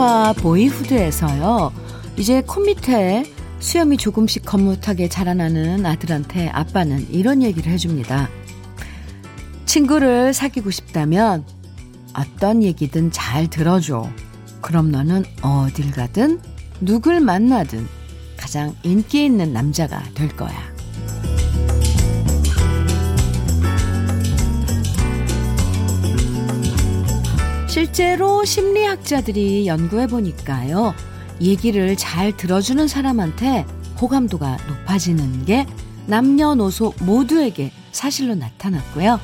영화 보이후드에서요. 이제 코 밑에 수염이 조금씩 거뭇하게 자라나는 아들한테 아빠는 이런 얘기를 해줍니다. 친구를 사귀고 싶다면 어떤 얘기든 잘 들어줘. 그럼 너는 어딜 가든 누굴 만나든 가장 인기 있는 남자가 될 거야. 실제로 심리학자들이 연구해 보니까요. 얘기를 잘 들어주는 사람한테 호감도가 높아지는 게 남녀노소 모두에게 사실로 나타났고요.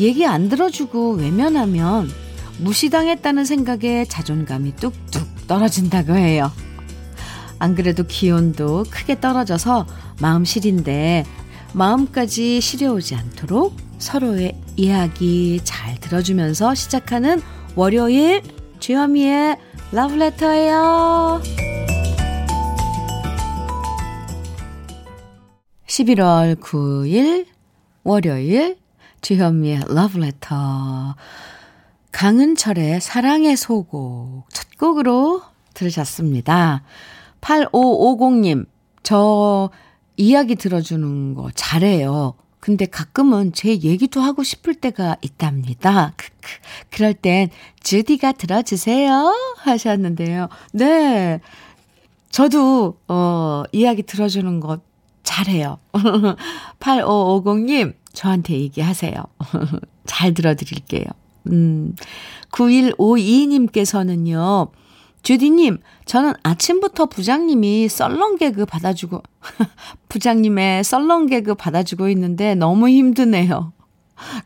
얘기 안 들어주고 외면하면 무시당했다는 생각에 자존감이 뚝뚝 떨어진다고 해요. 안 그래도 기온도 크게 떨어져서 마음 시린데 마음까지 시려오지 않도록 서로의 이야기 잘 들어주면서 시작하는 월요일 주현미의 러브레터예요. 11월 9일 월요일 주현미의 러브레터 강은철의 사랑의 소곡 첫 곡으로 들으셨습니다. 8550님 저 이야기 들어주는 거 잘해요. 근데 가끔은 제 얘기도 하고 싶을 때가 있답니다. 크크. 그럴 땐 주디가 들어주세요 하셨는데요. 네. 저도 어 이야기 들어주는 거 잘해요. 8550님 저한테 얘기하세요. 잘 들어드릴게요. 음. 9152님께서는요. 주디님, 저는 아침부터 부장님이 썰렁 개그 받아주고, 부장님의 썰렁 개그 받아주고 있는데 너무 힘드네요.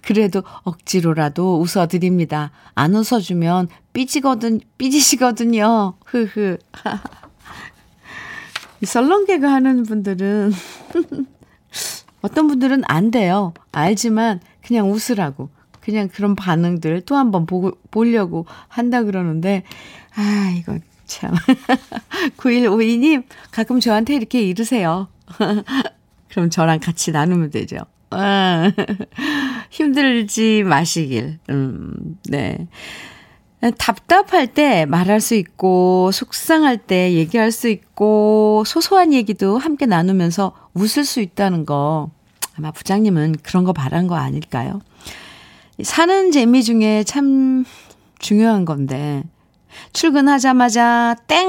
그래도 억지로라도 웃어드립니다. 안 웃어주면 삐지거든, 삐지시거든요. 흐흐. 썰렁 개그 하는 분들은, 어떤 분들은 안 돼요. 알지만 그냥 웃으라고. 그냥 그런 반응들 또 한번 보고, 보려고 한다 그러는데, 아, 이거 참. 9152님, 가끔 저한테 이렇게 이르세요. 그럼 저랑 같이 나누면 되죠. 아, 힘들지 마시길. 음, 네. 답답할 때 말할 수 있고, 속상할 때 얘기할 수 있고, 소소한 얘기도 함께 나누면서 웃을 수 있다는 거. 아마 부장님은 그런 거 바란 거 아닐까요? 사는 재미 중에 참 중요한 건데, 출근하자마자 땡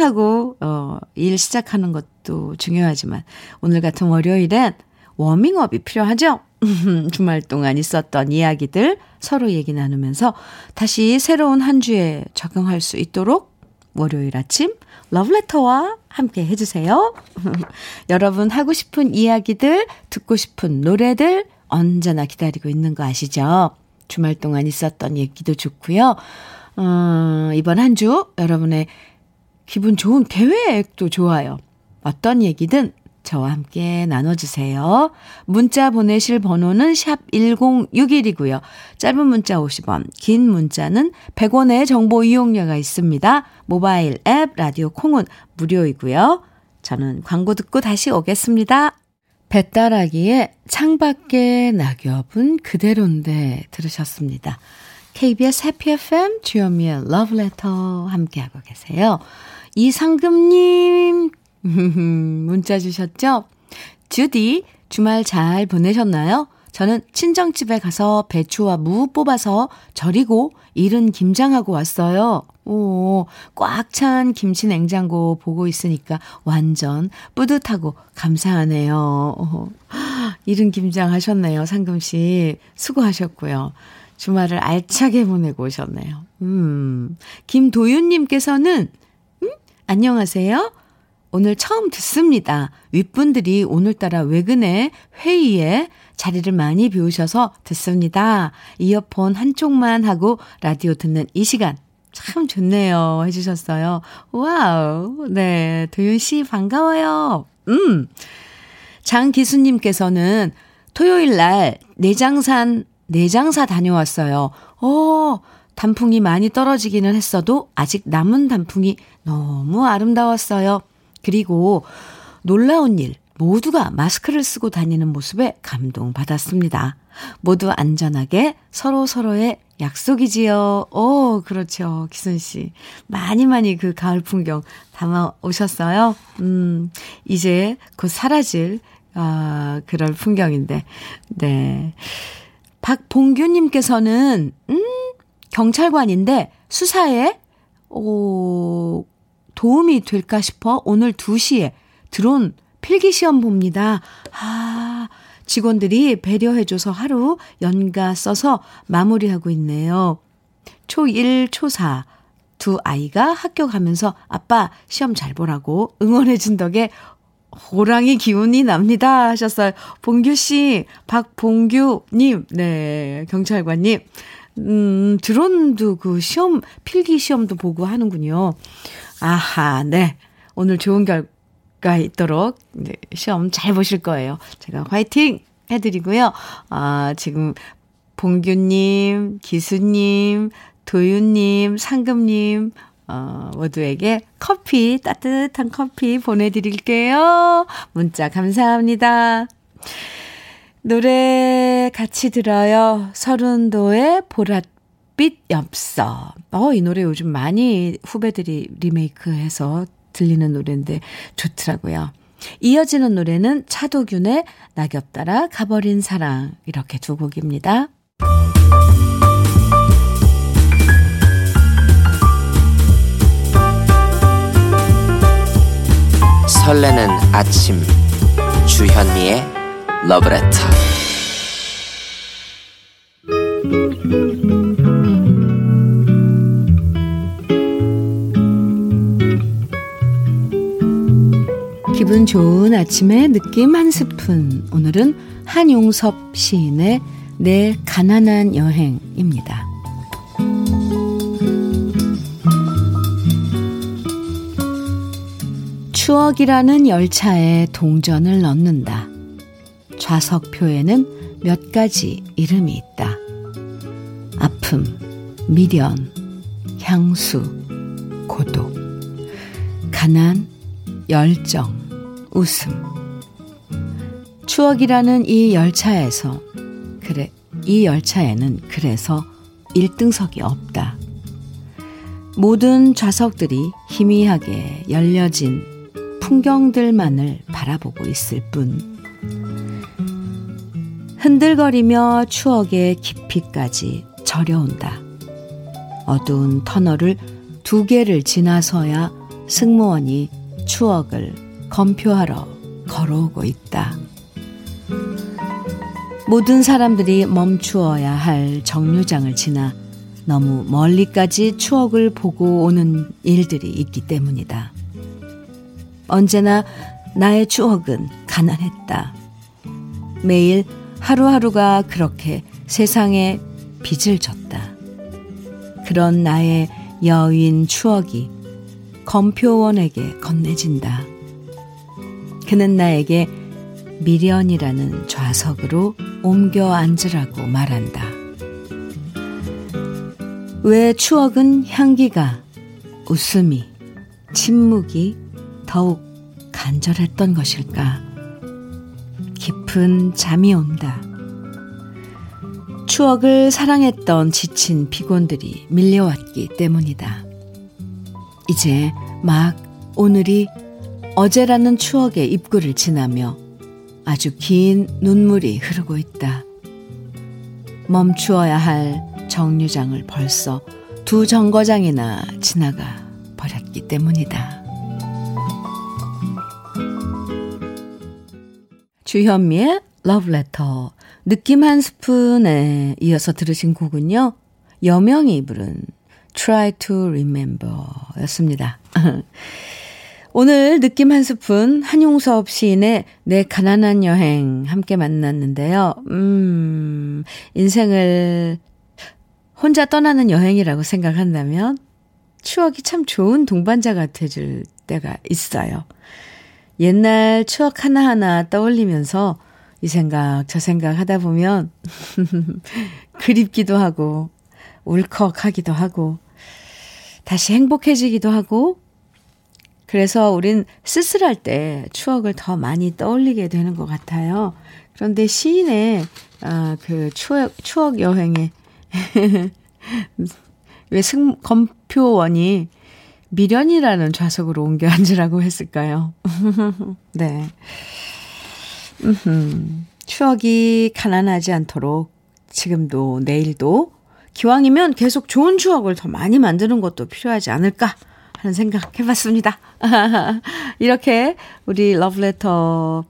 하고 어, 일 시작하는 것도 중요하지만 오늘 같은 월요일엔 워밍업이 필요하죠. 주말 동안 있었던 이야기들 서로 얘기 나누면서 다시 새로운 한 주에 적응할 수 있도록 월요일 아침 러브레터와 함께 해주세요. 여러분 하고 싶은 이야기들, 듣고 싶은 노래들 언제나 기다리고 있는 거 아시죠? 주말 동안 있었던 얘기도 좋고요. 어, 이번 한 주 여러분의 기분 좋은 계획도 좋아요. 어떤 얘기든 저와 함께 나눠주세요. 문자 보내실 번호는 샵 1061이고요. 짧은 문자 50원, 긴 문자는 100원의 정보 이용료가 있습니다. 모바일 앱, 라디오 콩은 무료이고요. 저는 광고 듣고 다시 오겠습니다. 배따라기에 창밖에 낙엽은 그대로인데 들으셨습니다. KBS 해피 FM 주현미의 러브레터 함께하고 계세요. 이상금님 문자 주셨죠? 주디 주말 잘 보내셨나요? 저는 친정집에 가서 배추와 무 뽑아서 절이고 이른 김장하고 왔어요. 오, 꽉 찬 김치 냉장고 보고 있으니까 완전 뿌듯하고 감사하네요. 이른 김장 하셨네요, 상금씨. 수고하셨고요. 주말을 알차게 보내고 오셨네요. 음. 김도윤님께서는, 음? 안녕하세요. 오늘 처음 듣습니다. 윗분들이 오늘따라 외근에 회의에 자리를 많이 비우셔서 듣습니다. 이어폰 한쪽만 하고 라디오 듣는 이 시간 참 좋네요. 해주셨어요. 와우. 네. 도윤씨 반가워요. 음. 장기수님께서는 토요일 날 내장산 내장사 다녀왔어요. 어, 단풍이 많이 떨어지기는 했어도 아직 남은 단풍이 너무 아름다웠어요. 그리고 놀라운 일, 모두가 마스크를 쓰고 다니는 모습에 감동받았습니다. 모두 안전하게 서로 서로의 약속이지요. 오, 그렇죠. 기순 씨. 많이 많이 그 가을 풍경 담아 오셨어요. 음, 이제 곧 사라질, 아, 그럴 풍경인데. 네. 박봉규님께서는, 음, 경찰관인데 수사에, 오, 도움이 될까 싶어 오늘 2시에 드론 필기시험 봅니다. 아, 직원들이 배려해줘서 하루 연가 써서 마무리하고 있네요. 초1, 초4 두 아이가 학교 가면서 아빠 시험 잘 보라고 응원해준 덕에 호랑이 기운이 납니다 하셨어요. 봉규 씨, 박봉규님, 네, 경찰관님. 음, 드론도 그 시험, 필기 시험도 보고 하는군요. 아하, 네. 오늘 좋은 결과 가 있도록 네, 시험 잘 보실 거예요. 제가 화이팅 해드리고요. 아, 지금 봉규님, 기수님, 도윤님, 상금님, 어, 모두에게 커피, 따뜻한 커피 보내드릴게요. 문자 감사합니다. 노래 같이 들어요. 서른도의 보랏빛 엽서. 어, 이 노래 요즘 많이 후배들이 리메이크해서 들리는 노래인데 좋더라고요. 이어지는 노래는 차도균의 낙엽 따라 가버린 사랑 이렇게 두 곡입니다. 설레는 아침 주현미의 러브레터 기분 좋은 아침의 느낌 한 스푼. 오늘은 한용섭 시인의 내 가난한 여행입니다. 추억이라는 열차에 동전을 넣는다. 좌석표에는 몇 가지 이름이 있다. 아픔, 미련, 향수, 고독, 가난, 열정, 웃음. 추억이라는 이 열차에서, 그래, 이 열차에는 그래서 1등석이 없다. 모든 좌석들이 희미하게 열려진 풍경들만을 바라보고 있을 뿐. 흔들거리며 추억의 깊이까지 저려온다. 어두운 터널을 두 개를 지나서야 승무원이 추억을 검표하러 걸어오고 있다. 모든 사람들이 멈추어야 할 정류장을 지나 너무 멀리까지 추억을 보고 오는 일들이 있기 때문이다. 언제나 나의 추억은 가난했다. 매일 하루하루가 그렇게 세상에 빚을 졌다. 그런 나의 여윈 추억이 검표원에게 건네진다. 그는 나에게 미련이라는 좌석으로 옮겨 앉으라고 말한다. 왜 추억은 향기가, 웃음이, 침묵이 더욱 간절했던 것일까? 깊은 잠이 온다. 추억을 사랑했던 지친 피곤들이 밀려왔기 때문이다. 이제 막 오늘이 어제라는 추억의 입구를 지나며 아주 긴 눈물이 흐르고 있다. 멈추어야 할 정류장을 벌써 두 정거장이나 지나가 버렸기 때문이다. 주현미의 러브레터 느낌 한 스푼에 이어서 들으신 곡은요. 여명이 부른 Try to Remember 였습니다. 오늘 느낌 한 스푼 한용섭 시인의 내 가난한 여행 함께 만났는데요. 음, 인생을 혼자 떠나는 여행이라고 생각한다면 추억이 참 좋은 동반자 같아질 때가 있어요. 옛날 추억 하나하나 떠올리면서 이 생각, 저 생각 하다 보면 그립기도 하고 울컥하기도 하고 다시 행복해지기도 하고 그래서 우린 쓸쓸할 때 추억을 더 많이 떠올리게 되는 것 같아요. 그런데 시인의 아, 그 추억, 추억 여행에 왜 승, 검표원이 미련이라는 좌석으로 옮겨 앉으라고 했을까요? 네. 추억이 가난하지 않도록 지금도 내일도 기왕이면 계속 좋은 추억을 더 많이 만드는 것도 필요하지 않을까 하는 생각 해봤습니다. 이렇게 우리 러브레터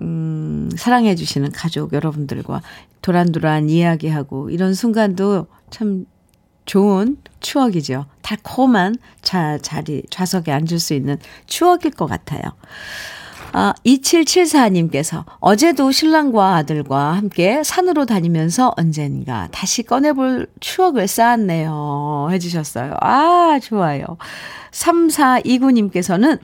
음, 사랑해주시는 가족 여러분들과 도란도란 이야기하고 이런 순간도 참 좋은 추억이죠. 달콤한 자, 자리, 좌석에 앉을 수 있는 추억일 것 같아요. 아, 2774님께서 어제도 신랑과 아들과 함께 산으로 다니면서 언젠가 다시 꺼내볼 추억을 쌓았네요. 해주셨어요. 아, 좋아요. 3429님께서는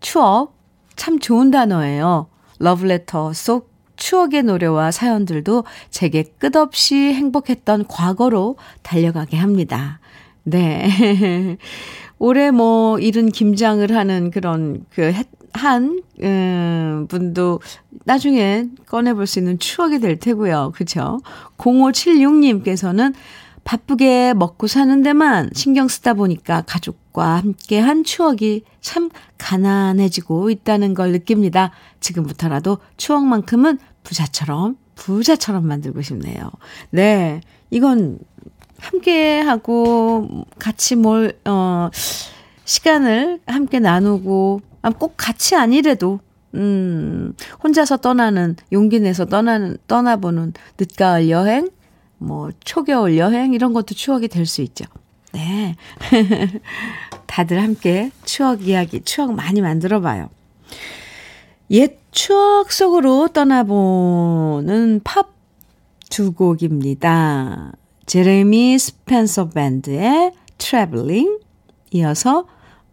추억 참 좋은 단어예요. 러브레터 속 추억의 노래와 사연들도 제게 끝없이 행복했던 과거로 달려가게 합니다. 네. 올해 뭐 이른 김장을 하는 그런 그 한, 음, 분도 나중에 꺼내볼 수 있는 추억이 될 테고요. 그쵸? 0576님께서는 바쁘게 먹고 사는 데만 신경 쓰다 보니까 가족과 함께 한 추억이 참 가난해지고 있다는 걸 느낍니다. 지금부터라도 추억만큼은 부자처럼, 부자처럼 만들고 싶네요. 네. 이건 함께 하고 같이 뭘, 어, 시간을 함께 나누고, 아, 꼭 같이 아니래도, 음, 혼자서 떠나는, 용기 내서 떠나는, 떠나보는 늦가을 여행, 뭐, 초겨울 여행, 이런 것도 추억이 될 수 있죠. 네. 다들 함께 추억 이야기, 추억 많이 만들어 봐요. 옛 추억 속으로 떠나보는 팝 두 곡입니다. 제레미 스펜서 밴드의 Travelling 이어서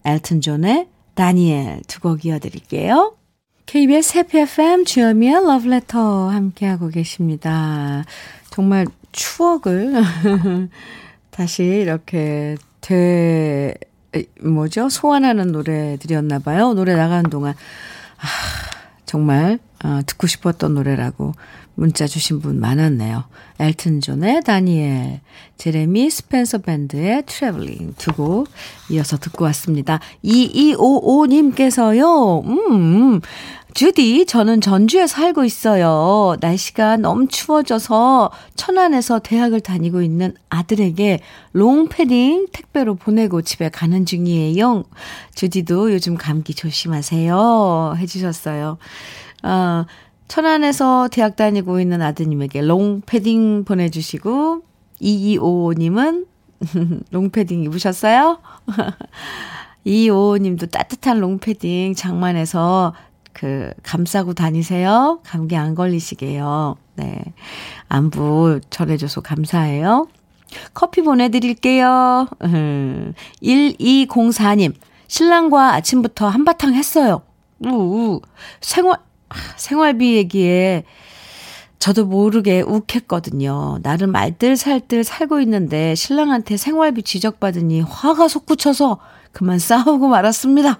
엘튼 존의 다니엘 두 곡 이어드릴게요. KBS 해피 FM 주현미의 러브레터 함께하고 계십니다. 정말 추억을 다시 이렇게 되, 뭐죠? 소환하는 노래들이었나 봐요. 노래 나가는 동안. 아, 정말 어, 듣고 싶었던 노래라고 문자 주신 분 많았네요. 엘튼 존의 다니엘, 제레미 스펜서 밴드의 Travelling 두 곡 이어서 듣고 왔습니다. 2255님께서요, 음, 주디, 저는 전주에 살고 있어요. 날씨가 너무 추워져서 천안에서 대학을 다니고 있는 아들에게 롱패딩 택배로 보내고 집에 가는 중이에요. 주디도 요즘 감기 조심하세요. 해주셨어요. 어, 천안에서 대학 다니고 있는 아드님에게 롱패딩 보내주시고, 2255님은 롱패딩 입으셨어요? 2255님도 따뜻한 롱패딩 장만해서 그, 감싸고 다니세요. 감기 안 걸리시게요. 네. 안부 전해줘서 감사해요. 커피 보내드릴게요. 1204님, 신랑과 아침부터 한바탕 했어요. 우, 생활, 생활비 얘기에 저도 모르게 욱했거든요. 나름 알뜰살뜰 살고 있는데 신랑한테 생활비 지적받으니 화가 솟구쳐서 그만 싸우고 말았습니다.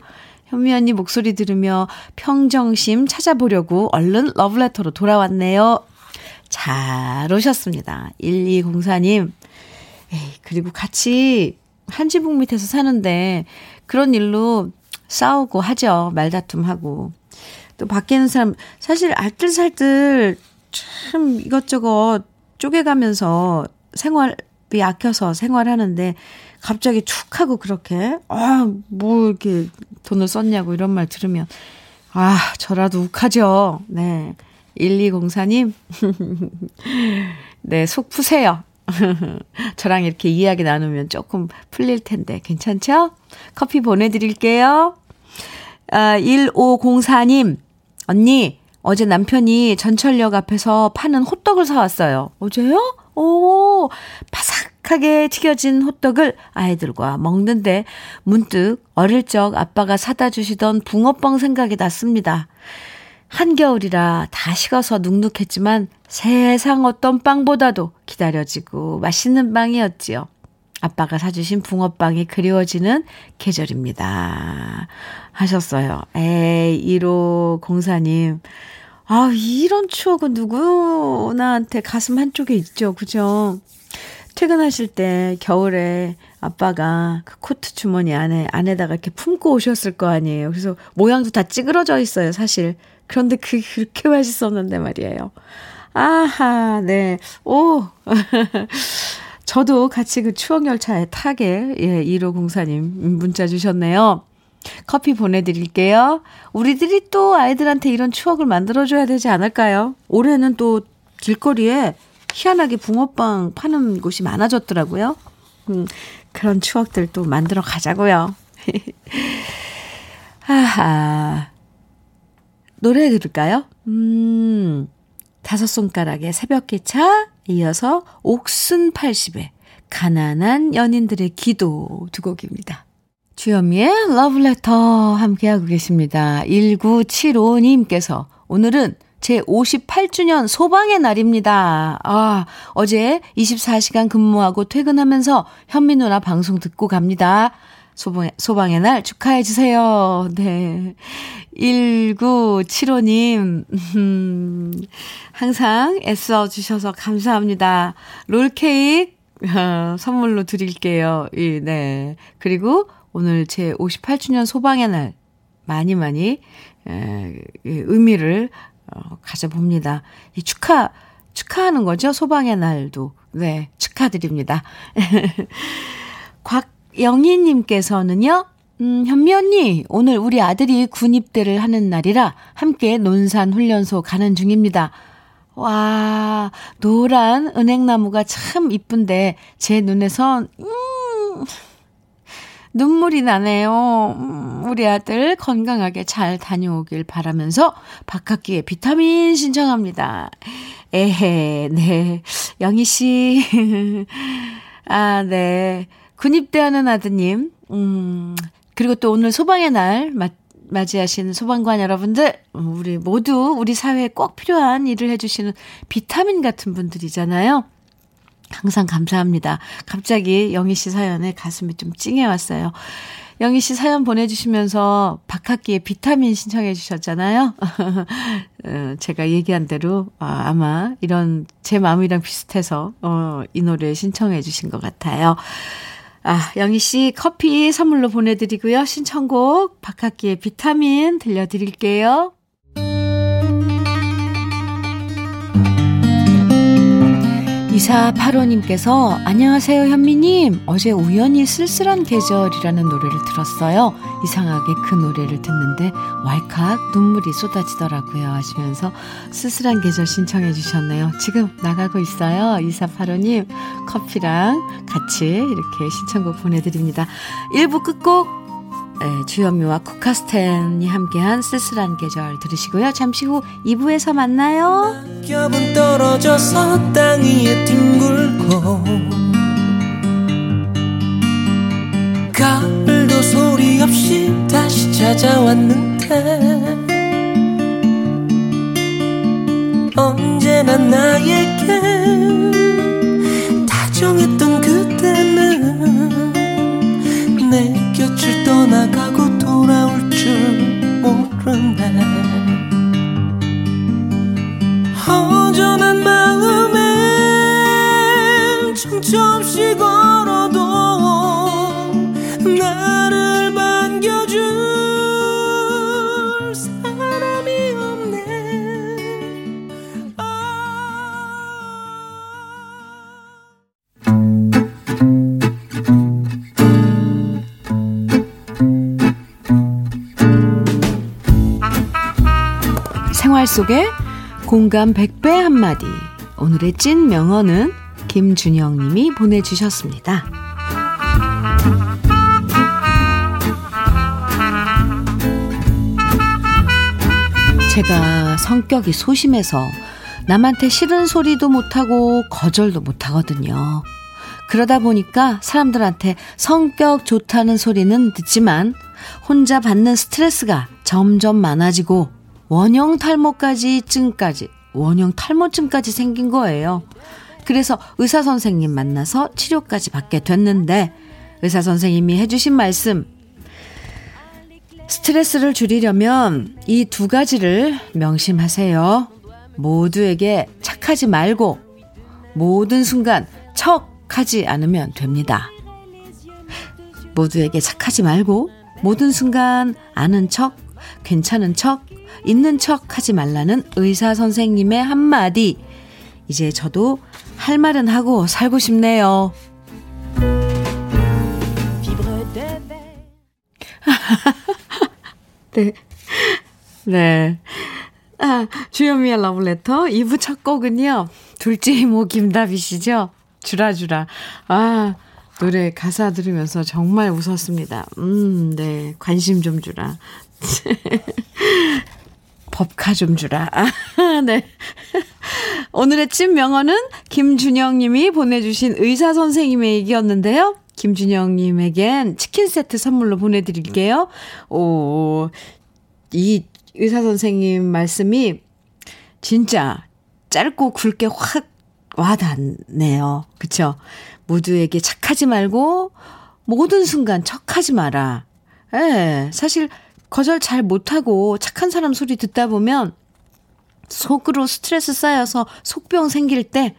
현미 언니 목소리 들으며 평정심 찾아보려고 얼른 러브레터로 돌아왔네요. 잘 오셨습니다. 1204님. 에이, 그리고 같이 한 지붕 밑에서 사는데 그런 일로 싸우고 하죠. 말다툼하고. 또 밖에 있는 사람, 사실 알뜰살뜰 참 이것저것 쪼개가면서 생활비 아껴서 생활하는데 갑자기 툭 하고 그렇게, 아, 뭐 이렇게 돈을 썼냐고 이런 말 들으면, 아, 저라도 욱하죠. 네. 1204님, 네, 속 푸세요. 저랑 이렇게 이야기 나누면 조금 풀릴 텐데, 괜찮죠? 커피 보내드릴게요. 아, 1504님, 언니, 어제 남편이 전철역 앞에서 파는 호떡을 사왔어요. 어제요? 오, 바삭하게 튀겨진 호떡을 아이들과 먹는데 문득 어릴 적 아빠가 사다 주시던 붕어빵 생각이 났습니다. 한겨울이라 다 식어서 눅눅했지만 세상 어떤 빵보다도 기다려지고 맛있는 빵이었지요. 아빠가 사주신 붕어빵이 그리워지는 계절입니다. 하셨어요. 에이, 1504님. 아, 이런 추억은 누구나한테 가슴 한쪽에 있죠. 그죠? 퇴근하실 때 겨울에 아빠가 그 코트 주머니 안에, 안에다가 이렇게 품고 오셨을 거 아니에요. 그래서 모양도 다 찌그러져 있어요, 사실. 그런데 그, 그렇게 맛있었는데 말이에요. 아하, 네. 오. 저도 같이 그 추억 열차에 타게, 예, 1504님 문자 주셨네요. 커피 보내드릴게요. 우리들이 또 아이들한테 이런 추억을 만들어줘야 되지 않을까요? 올해는 또 길거리에 희한하게 붕어빵 파는 곳이 많아졌더라고요. 음, 그런 추억들 또 만들어 가자고요. 하하. 노래 들을까요? 음, 다섯 손가락의 새벽 기차 이어서 옥순 80의 가난한 연인들의 기도 두 곡입니다. 주현미의 러브레터 함께하고 계십니다. 1975님께서 오늘은 제 58주년 소방의 날입니다. 아, 어제 24시간 근무하고 퇴근하면서 현미 누나 방송 듣고 갑니다. 소방, 소방의 날 축하해 주세요. 네. 1975님, 음, 항상 애써 주셔서 감사합니다. 롤케이크, 어, 선물로 드릴게요. 이, 네. 그리고 오늘 제 58주년 소방의 날, 많이 많이, 에, 의미를 어, 가져봅니다. 이 축하, 축하하는 거죠. 소방의 날도. 네, 축하드립니다. 곽영희님께서는요, 음, 현미 언니, 오늘 우리 아들이 군입대를 하는 날이라 함께 논산 훈련소 가는 중입니다. 와, 노란 은행나무가 참 이쁜데 제 눈에선, 음, 눈물이 나네요. 음, 우리 아들 건강하게 잘 다녀오길 바라면서 바깥기에 비타민 신청합니다. 에헤, 네. 영희 씨. 아, 네. 군입대하는 아드님. 음, 그리고 또 오늘 소방의 날 맞, 맞이하시는 소방관 여러분들, 우리 모두 우리 사회에 꼭 필요한 일을 해주시는 비타민 같은 분들이잖아요. 항상 감사합니다. 갑자기 영희 씨 사연에 가슴이 좀 찡해 왔어요. 영희 씨 사연 보내주시면서 박학기의 비타민 신청해 주셨잖아요. 어, 제가 얘기한 대로 아, 아마 이런 제 마음이랑 비슷해서 어, 이 노래 신청해 주신 것 같아요. 아, 영희 씨 커피 선물로 보내드리고요. 신청곡 박학기의 비타민 들려드릴게요. 2485님께서 안녕하세요 현미님. 어제 우연히 쓸쓸한 계절이라는 노래를 들었어요. 이상하게 그 노래를 듣는데 왈칵 눈물이 쏟아지더라고요 하시면서 쓸쓸한 계절 신청해 주셨네요. 지금 나가고 있어요 2485님. 커피랑 같이 이렇게 신청곡 보내드립니다. 1부 끝곡 네, 주현미와 코카스텐이 함께한 쓸쓸한 계절 들으시고요. 잠시 후 2부에서 만나요. 겹은 떨어져서 땅 위에 뒹굴고 가을도 소리 없이 다시 찾아왔는데 언제나 나에게 속에 공감 100배 한마디. 오늘의 찐 명언은 김준영 님이 보내주셨습니다. 제가 성격이 소심해서 남한테 싫은 소리도 못하고 거절도 못하거든요. 그러다 보니까 사람들한테 성격 좋다는 소리는 듣지만 혼자 받는 스트레스가 점점 많아지고 원형 탈모까지 증까지 원형 탈모증까지 생긴 거예요. 그래서 의사 선생님 만나서 치료까지 받게 됐는데 의사 선생님이 해주신 말씀 스트레스를 줄이려면 이 두 가지를 명심하세요. 모두에게 착하지 말고 모든 순간 척 척하지 않으면 됩니다. 모두에게 착하지 말고 모든 순간 아는 척, 괜찮은 척, 있는 척 하지 말라는 의사 선생님의 한마디. 이제 저도 할 말은 하고 살고 싶네요. 네. 네. 아, 주현미의 러브레터 2부 첫 곡은요. 둘째 이모 김다비시죠? 주라주라. 아, 노래 가사 들으면서 정말 웃었습니다. 음, 네. 관심 좀 주라. 법카 좀 주라. 아, 네. 오늘의 찐 명언은 김준영 님이 보내주신 의사 선생님의 얘기였는데요. 김준영 님에겐 치킨 세트 선물로 보내드릴게요. 오, 이 의사 선생님 말씀이 진짜 짧고 굵게 확 와닿네요. 그쵸? 모두에게 착하지 말고 모든 순간 척하지 마라. 예, 사실 거절 잘 못하고 착한 사람 소리 듣다 보면 속으로 스트레스 쌓여서 속병 생길 때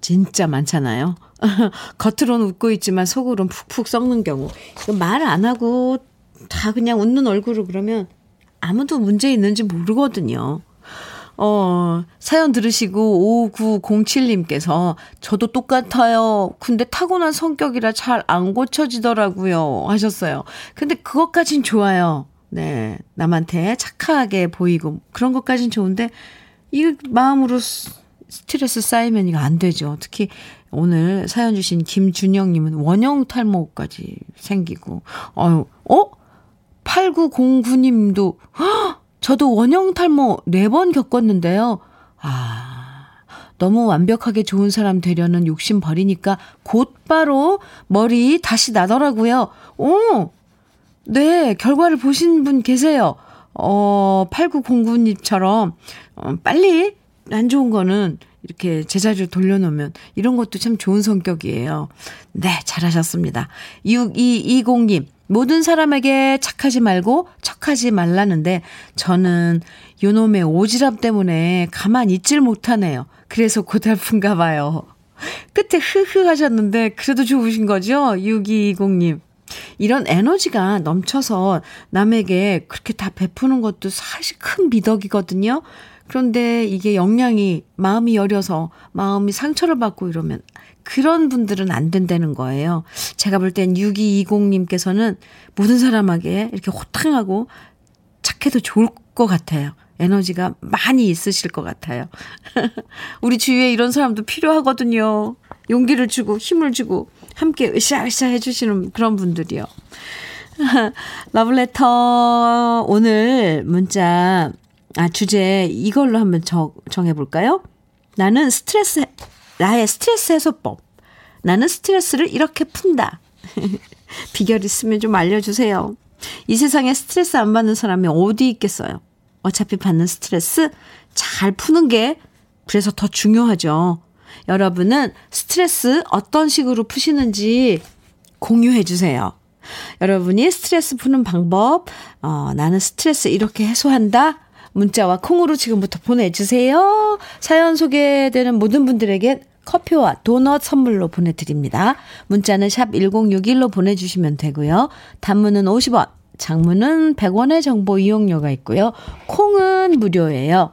진짜 많잖아요. 겉으로는 웃고 있지만 속으로는 푹푹 썩는 경우. 말 안 하고 다 그냥 웃는 얼굴로 그러면 아무도 문제 있는지 모르거든요. 어, 사연 들으시고 5907님께서 저도 똑같아요. 근데 타고난 성격이라 잘 안 고쳐지더라고요. 하셨어요. 근데 그것까진 좋아요. 네. 남한테 착하게 보이고 그런 것까진 좋은데 이 마음으로 스트레스 쌓이면 이거 안 되죠. 특히 오늘 사연 주신 김준영님은 원형 탈모까지 생기고, 어유, 어? 8909님도, 헉! 저도 원형 탈모 4번 겪었는데요. 아, 너무 완벽하게 좋은 사람 되려는 욕심 버리니까 곧바로 머리 다시 나더라고요. 오! 네, 결과를 보신 분 계세요. 어, 8909님처럼, 어, 빨리 안 좋은 거는 이렇게 제자리로 돌려놓으면 이런 것도 참 좋은 성격이에요. 네, 잘하셨습니다. 6220님, 모든 사람에게 착하지 말고 척하지 말라는데 저는 요놈의 오지랖 때문에 가만 있질 못하네요. 그래서 고달픈가 봐요. 끝에 흐흐 하셨는데 그래도 좋으신 거죠? 6220님. 이런 에너지가 넘쳐서 남에게 그렇게 다 베푸는 것도 사실 큰 미덕이거든요. 그런데 이게 영향이 마음이 여려서 마음이 상처를 받고 이러면 그런 분들은 안 된다는 거예요. 제가 볼 땐 6220님께서는 모든 사람에게 이렇게 호탕하고 착해도 좋을 것 같아요. 에너지가 많이 있으실 것 같아요. 우리 주위에 이런 사람도 필요하거든요. 용기를 주고 힘을 주고 함께 으쌰으쌰 해주시는 그런 분들이요. 러블레터 오늘 문자 아, 주제 이걸로 한번 정, 정해볼까요? 나는 스트레스, 나의 스트레스 해소법. 나는 스트레스를 이렇게 푼다. 비결 있으면 좀 알려주세요. 이 세상에 스트레스 안 받는 사람이 어디 있겠어요? 어차피 받는 스트레스 잘 푸는 게 그래서 더 중요하죠. 여러분은 스트레스 어떤 식으로 푸시는지 공유해 주세요. 여러분이 스트레스 푸는 방법, 어, 나는 스트레스 이렇게 해소한다. 문자와 콩으로 지금부터 보내주세요. 사연 소개되는 모든 분들에게 커피와 도넛 선물로 보내드립니다. 문자는 샵 1061로 보내주시면 되고요. 단문은 50원, 장문은 100원의 정보 이용료가 있고요. 콩은 무료예요.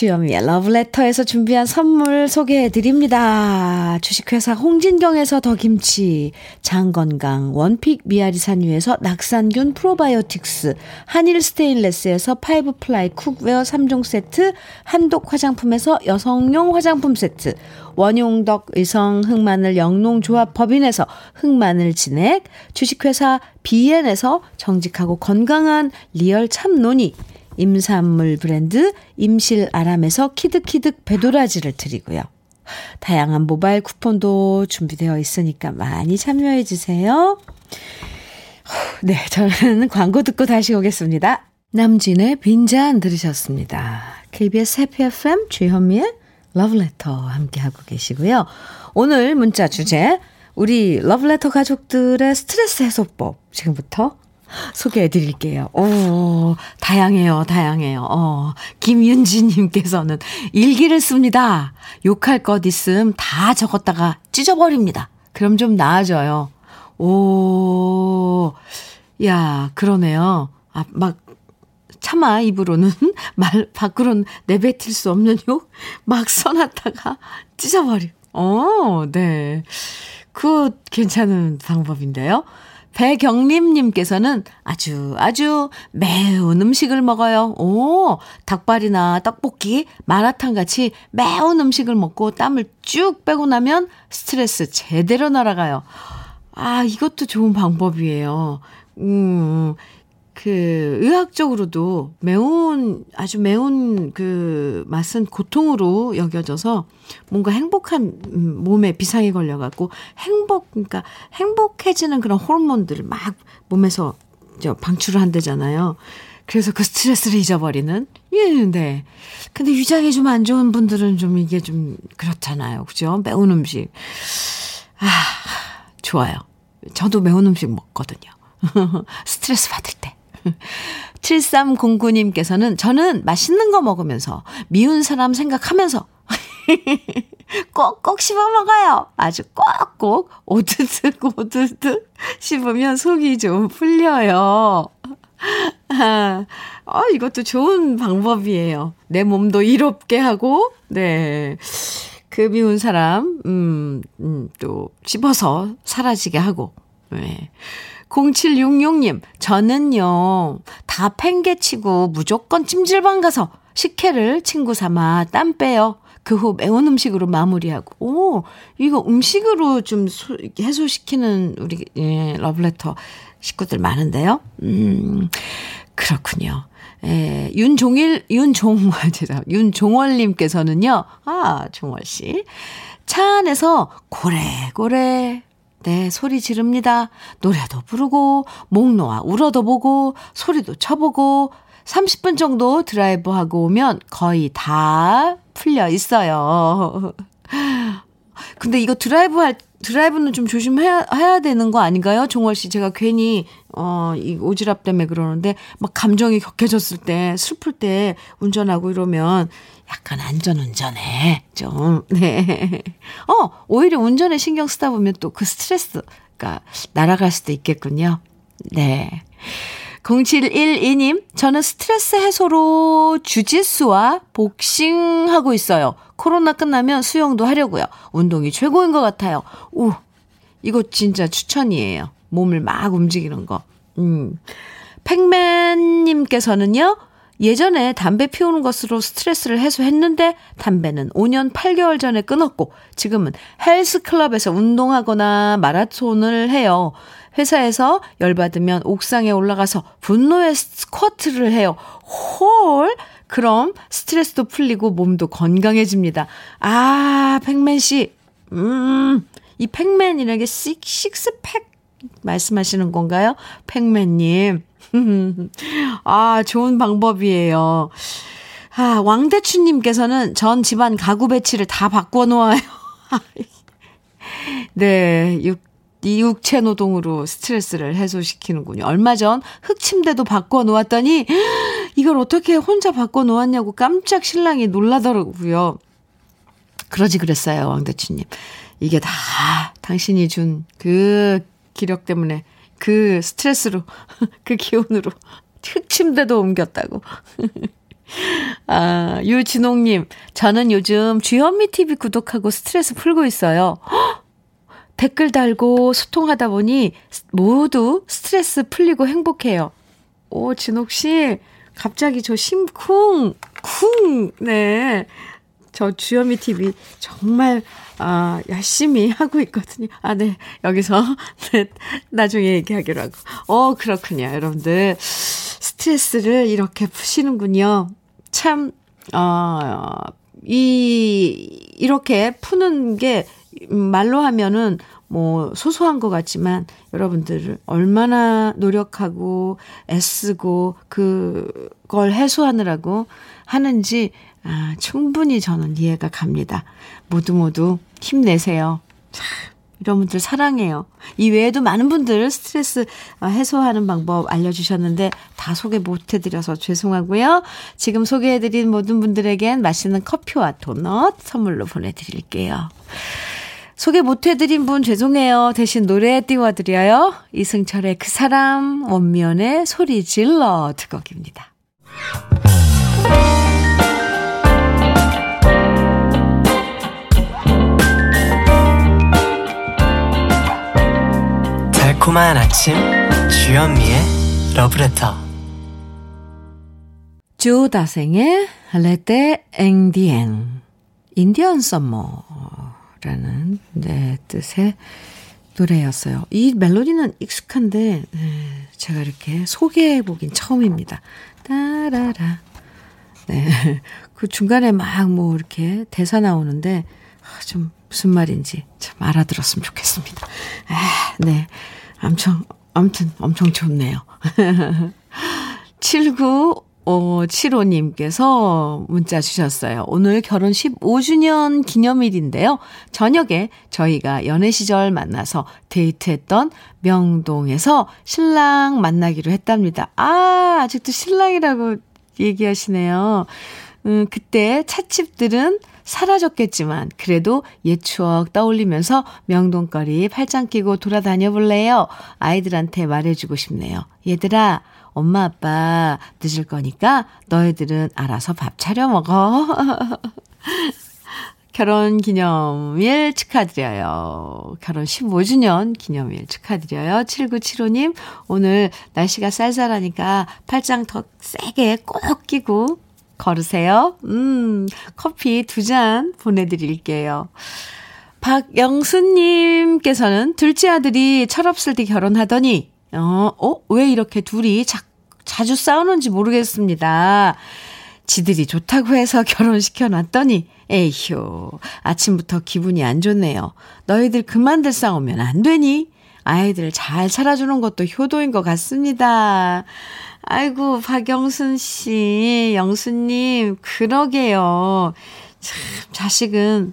주현미의 러브레터에서 준비한 선물 소개해 드립니다. 주식회사 홍진경에서 더김치, 장건강, 원픽 미아리 산유에서 낙산균 프로바이오틱스, 한일 스테인레스에서 five ply cookware 3종 세트, 한독 화장품에서 여성용 화장품 세트, 원용덕 의성 흑마늘 영농조합 법인에서 흑마늘 진액, 주식회사 비엔에서 정직하고 건강한 리얼 참논이, 임산물 브랜드 임실 아람에서 키득키득 배도라지를 드리고요. 다양한 모바일 쿠폰도 준비되어 있으니까 많이 참여해 주세요. 네, 저는 광고 듣고 다시 오겠습니다. 남진의 빈잔 들으셨습니다. KBS 해피 FM 주현미의 러브레터 함께하고 계시고요. 오늘 문자 주제 우리 러브레터 가족들의 스트레스 해소법 지금부터 소개해 드릴게요. 오, 다양해요, 다양해요. 어, 김윤지님께서는 일기를 씁니다. 욕할 것 있음 다 적었다가 찢어버립니다. 그럼 좀 나아져요. 오, 야, 그러네요. 아, 막, 차마 입으로는 말 밖으로는 내뱉을 수 없는 욕 막 써놨다가 찢어버려. 어, 네. 그 괜찮은 방법인데요. 배경림님께서는 아주 아주 매운 음식을 먹어요. 오, 닭발이나 떡볶이, 마라탕 같이 매운 음식을 먹고 땀을 쭉 빼고 나면 스트레스 제대로 날아가요. 아, 이것도 좋은 방법이에요. 음, 그, 의학적으로도 매운, 아주 매운 그 맛은 고통으로 여겨져서 뭔가 행복한 음, 몸에 비상이 걸려 갖고 행복, 그러니까 행복해지는 그런 호르몬들을 막 몸에서 저 방출을 한대잖아요. 그래서 그 스트레스를 잊어버리는? 예, 네. 근데 위장이 좀 안 좋은 분들은 좀 이게 좀 그렇잖아요. 그죠? 매운 음식. 아, 좋아요. 저도 매운 음식 먹거든요. 스트레스 받을 때. 7309님께서는 저는 맛있는 거 먹으면서 미운 사람 생각하면서 꼭꼭 씹어 먹어요. 아주 꼭꼭 오드득 오드득 씹으면 속이 좀 풀려요. 아, 어, 이것도 좋은 방법이에요. 내 몸도 이롭게 하고, 네. 그 미운 사람, 음, 음, 또 씹어서 사라지게 하고, 네. 0766님, 저는요, 다 팽개치고 무조건 찜질방 가서 식혜를 친구 삼아 땀 빼요. 그 후 매운 음식으로 마무리하고, 오, 이거 음식으로 좀 소, 해소시키는 우리, 예, 러브레터 식구들 많은데요. 음, 그렇군요. 예, 윤종일, 윤종, 죄송, 윤종월님께서는요, 아, 종월씨. 차 안에서 고래고래 네, 소리 지릅니다. 노래도 부르고, 목 놓아 울어도 보고, 소리도 쳐보고, 30분 정도 드라이브 하고 오면 거의 다 풀려 있어요. 근데 이거 드라이브 할, 드라이브는 좀 조심해야 해야 되는 거 아닌가요? 종월 씨, 제가 괜히, 어, 이 오지랖 때문에 그러는데, 막 감정이 격해졌을 때, 슬플 때 운전하고 이러면 약간 안전운전해. 좀, 네. 어, 오히려 운전에 신경 쓰다 보면 또 그 스트레스가 날아갈 수도 있겠군요. 네. 0712님, 저는 스트레스 해소로 주짓수와 복싱 하고 있어요. 코로나 끝나면 수영도 하려고요. 운동이 최고인 것 같아요. 우, 이거 진짜 추천이에요. 몸을 막 움직이는 거. 음. 팩맨님께서는요, 예전에 담배 피우는 것으로 스트레스를 해소했는데 담배는 5년 8개월 전에 끊었고 지금은 헬스클럽에서 운동하거나 마라톤을 해요. 회사에서 열받으면 옥상에 올라가서 분노의 스쿼트를 해요. 홀! 그럼 스트레스도 풀리고 몸도 건강해집니다. 아, 팩맨 씨. 음, 이 팩맨이라게 식, 식스팩 말씀하시는 건가요? 팩맨님. 아, 좋은 방법이에요. 아, 왕대추님께서는 전 집안 가구 배치를 다 바꿔 놓아요. 네, 육, 이 육체 노동으로 스트레스를 해소시키는군요. 얼마 전 흙침대도 바꿔 놓았더니 이걸 어떻게 혼자 바꿔 놓았냐고 깜짝 신랑이 놀라더라고요. 그러지 그랬어요, 왕대추님. 이게 다 당신이 준 그 기력 때문에 그 스트레스로, 그 기운으로 흑침대도 옮겼다고. 아, 유진홍님, 저는 요즘 주현미 TV 구독하고 스트레스 풀고 있어요. 헉! 댓글 달고 소통하다 보니 모두 스트레스 풀리고 행복해요. 오, 진옥 씨, 갑자기 저 심쿵, 쿵, 네. 저 주현미 TV 정말 아, 열심히 하고 있거든요. 아, 네. 여기서 네, 나중에 얘기하기로 하고. 어, 그렇군요. 여러분들 스트레스를 이렇게 푸시는군요. 참 어, 이 이렇게 푸는 게 말로 하면은 뭐 소소한 것 같지만 여러분들 얼마나 노력하고 애쓰고 그걸 해소하느라고 하는지 아, 충분히 저는 이해가 갑니다. 모두 모두 힘내세요. 이런 분들 사랑해요. 이 외에도 많은 분들 스트레스 해소하는 방법 알려주셨는데 다 소개 못해드려서 죄송하고요. 지금 소개해드린 모든 분들에겐 맛있는 커피와 도넛 선물로 보내드릴게요. 소개 못해드린 분 죄송해요. 대신 노래 띄워드려요. 이승철의 그 사람, 원미연의 소리 질러 두 곡입니다. 달콤한 아침 주현미의 러브레터 조 다생의 레떼 앵디엔 인디언 썸머라는 네, 뜻의 노래였어요. 이 멜로디는 익숙한데 네, 제가 이렇게 소개해 보긴 처음입니다. 따라라 네. 그 중간에 막 뭐 이렇게 대사 나오는데 아, 좀 무슨 말인지 참 알아들었으면 좋겠습니다. 아, 네. 엄청, 아무튼 엄청 좋네요. 7975님께서 문자 주셨어요. 오늘 결혼 15주년 기념일인데요. 저녁에 저희가 연애 시절 만나서 데이트했던 명동에서 신랑 만나기로 했답니다. 아, 아직도 신랑이라고 얘기하시네요. 음, 그때 찻집들은 사라졌겠지만 그래도 옛 추억 떠올리면서 명동거리 팔짱 끼고 돌아다녀 볼래요? 아이들한테 말해주고 싶네요. 얘들아, 엄마 아빠 늦을 거니까 너희들은 알아서 밥 차려 먹어. 결혼 기념일 축하드려요. 결혼 15주년 기념일 축하드려요. 7975님, 오늘 날씨가 쌀쌀하니까 팔짱 더 세게 꼭 끼고 걸으세요. 음, 커피 두 잔 보내드릴게요. 박영수님께서는 둘째 아들이 철없을 때 결혼하더니, 어, 어, 왜 이렇게 둘이 자, 자주 싸우는지 모르겠습니다. 지들이 좋다고 해서 결혼시켜 놨더니, 에이효, 아침부터 기분이 안 좋네요. 너희들 그만들 싸우면 안 되니? 아이들 잘 살아주는 것도 효도인 것 같습니다. 아이고, 박영순 씨, 영수님, 그러게요. 참, 자식은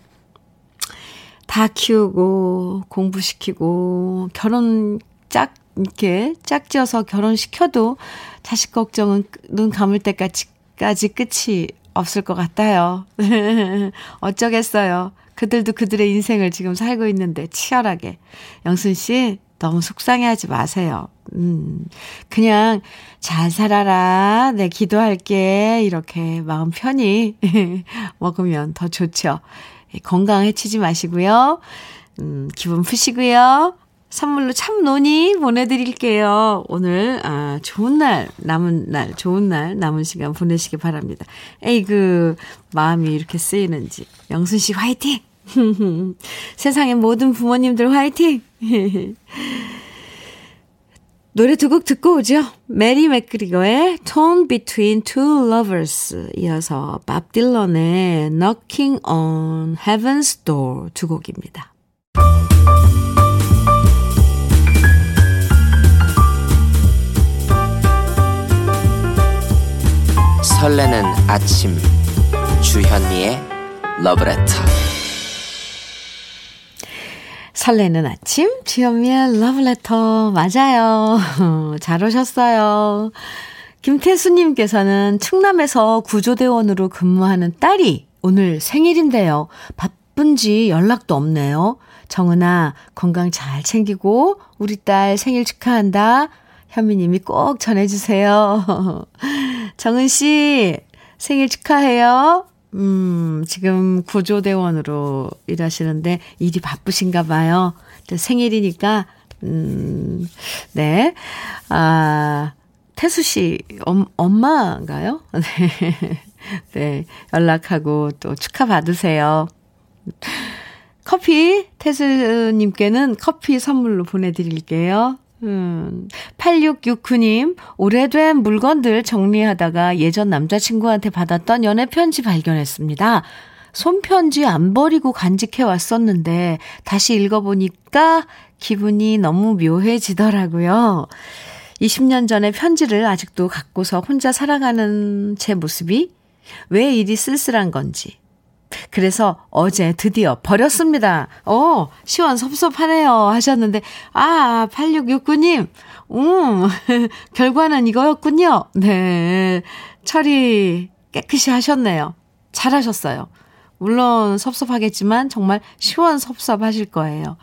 다 키우고, 공부시키고, 결혼 짝, 이렇게 짝지어서 결혼시켜도 자식 걱정은 눈 감을 때까지 끝이 없을 것 같아요. 어쩌겠어요. 그들도 그들의 인생을 지금 살고 있는데 치열하게. 영순 씨, 너무 속상해 하지 마세요. 음, 그냥 잘 살아라. 네, 기도할게. 이렇게 마음 편히 먹으면 더 좋죠. 건강 해치지 마시고요. 음, 기분 푸시고요. 선물로 참논이 보내드릴게요. 오늘, 아, 좋은 날, 남은 날, 좋은 날, 남은 시간 보내시기 바랍니다. 에이, 그, 마음이 이렇게 쓰이는지. 영순 씨 화이팅! 세상의 모든 부모님들 화이팅! 노래 두 곡 듣고 오죠. 메리 맥그리거의 Torn Between Two Lovers 이어서 밥 딜런의 Knocking on Heaven's Door 두 곡입니다. 설레는 아침 주현미의 러브레터 설레는 아침, 주현미의 러브레터. 맞아요. 잘 오셨어요. 김태수님께서는 충남에서 구조대원으로 근무하는 딸이 오늘 생일인데요. 바쁜지 연락도 없네요. 정은아, 건강 잘 챙기고, 우리 딸 생일 축하한다. 현미님이 꼭 전해주세요. 정은씨, 생일 축하해요. 음, 지금 구조대원으로 일하시는데 일이 바쁘신가 봐요. 생일이니까, 음, 네. 아, 태수 씨, 엄, 엄마인가요? 네. 네. 연락하고 또 축하받으세요. 커피, 태수님께는 커피 선물로 보내드릴게요. 음, 8669님, 오래된 물건들 정리하다가 예전 남자친구한테 받았던 연애 편지 발견했습니다. 손편지 안 버리고 간직해 왔었는데 다시 읽어보니까 기분이 너무 묘해지더라고요. 20년 전의 편지를 아직도 갖고서 혼자 살아가는 제 모습이 왜 이리 쓸쓸한 건지 그래서 어제 드디어 버렸습니다. 어, 시원섭섭하네요. 하셨는데, 아, 8669님, 음, 결과는 이거였군요. 네. 처리 깨끗이 하셨네요. 잘하셨어요. 물론 섭섭하겠지만 정말 시원섭섭하실 거예요.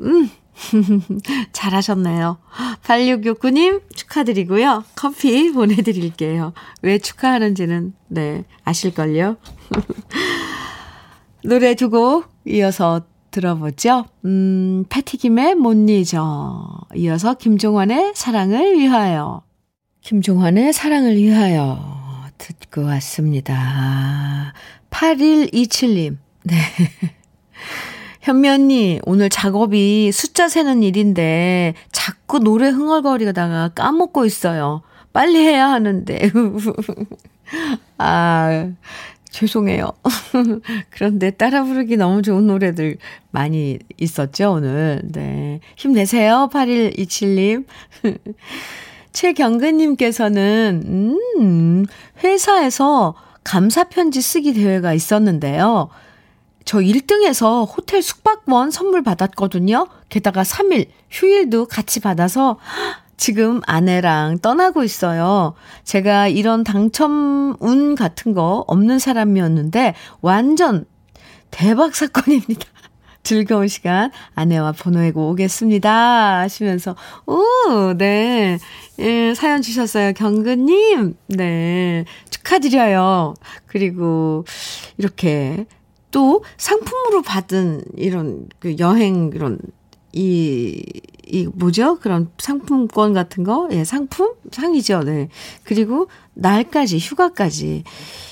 음, 잘하셨네요. 8669님 축하드리고요. 커피 보내드릴게요. 왜 축하하는지는, 네, 아실걸요? 노래 두 곡 이어서 들어보죠. 음, 패티김의 못 잊어. 이어서 김종환의 사랑을 위하여. 김종환의 사랑을 위하여 듣고 왔습니다. 8127님. 네. 현미 언니, 오늘 작업이 숫자 세는 일인데 자꾸 노래 흥얼거리다가 까먹고 있어요. 빨리 해야 하는데. 아, 죄송해요. 그런데 따라 부르기 너무 좋은 노래들 많이 있었죠, 오늘. 네. 힘내세요, 8127님. 최경근님께서는, 음, 회사에서 감사편지 쓰기 대회가 있었는데요. 저 1등에서 호텔 숙박권 선물 받았거든요. 게다가 3일 휴일도 같이 받아서 지금 아내랑 떠나고 있어요. 제가 이런 당첨 운 같은 거 없는 사람이었는데 완전 대박 사건입니다. 즐거운 시간 아내와 보내고 오겠습니다. 하시면서, 오, 네. 예, 사연 주셨어요. 경근님. 네. 축하드려요. 그리고, 이렇게 또 상품으로 받은 이런 그 여행, 이런, 이, 이 뭐죠? 그런 상품권 같은 거? 예, 상품? 상이죠. 네. 그리고 날까지, 휴가까지.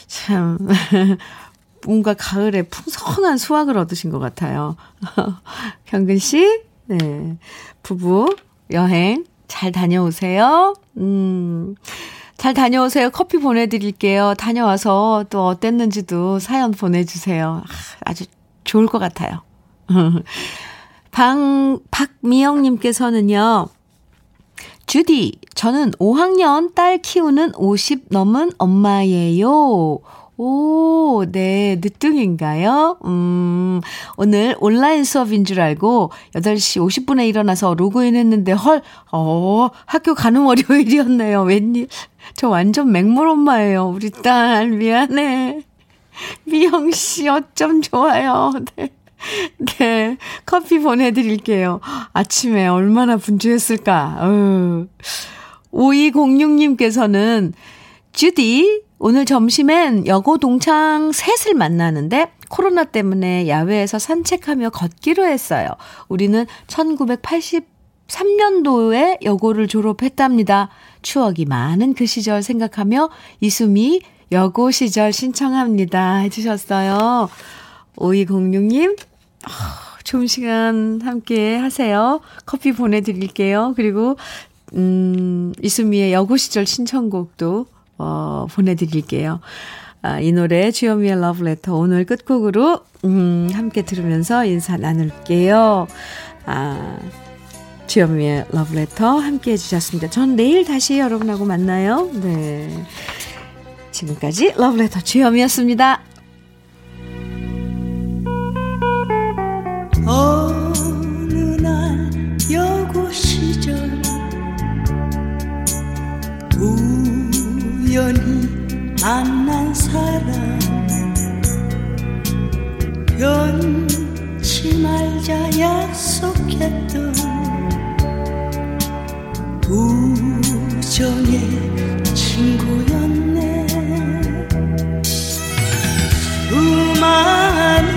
참. 뭔가 가을에 풍성한 수확을 얻으신 것 같아요. 현근 씨, 네. 부부 여행 잘 다녀오세요. 음. 잘 다녀오세요. 커피 보내드릴게요. 다녀와서 또 어땠는지도 사연 보내주세요. 아주 좋을 것 같아요. 방, 박미영님께서는요, 주디, 저는 5학년 딸 키우는 50 넘은 엄마예요. 오, 네, 늦둥인가요? 음, 오늘 온라인 수업인 줄 알고 8시 50분에 일어나서 로그인 했는데 헐, 어, 학교 가는 월요일이었네요. 웬일. 저 완전 맹물 엄마예요. 우리 딸, 미안해. 미영씨, 어쩜 좋아요. 네. 네. 커피 보내드릴게요. 아침에 얼마나 분주했을까. 어. 5206님께서는, 주디, 오늘 점심엔 여고 동창 셋을 만나는데 코로나 때문에 야외에서 산책하며 걷기로 했어요. 우리는 1983년도에 여고를 졸업했답니다. 추억이 많은 그 시절 생각하며 이수미 여고 시절 신청합니다. 해주셨어요. 5206님, 좋은 시간 함께 하세요. 커피 보내드릴게요. 그리고, 음, 이수미의 여고 시절 신청곡도 어, 보내드릴게요. 아, 이 노래 주현미의 러브레터 오늘 끝곡으로 음, 함께 들으면서 인사 나눌게요. 아, 주현미의 러브레터 함께 해주셨습니다. 전 내일 다시 여러분하고 만나요. 네. 지금까지 러브레터 주현미였습니다. 어 만난 사람. 변치 말자 약속했던 우정의 친구였네. 우만이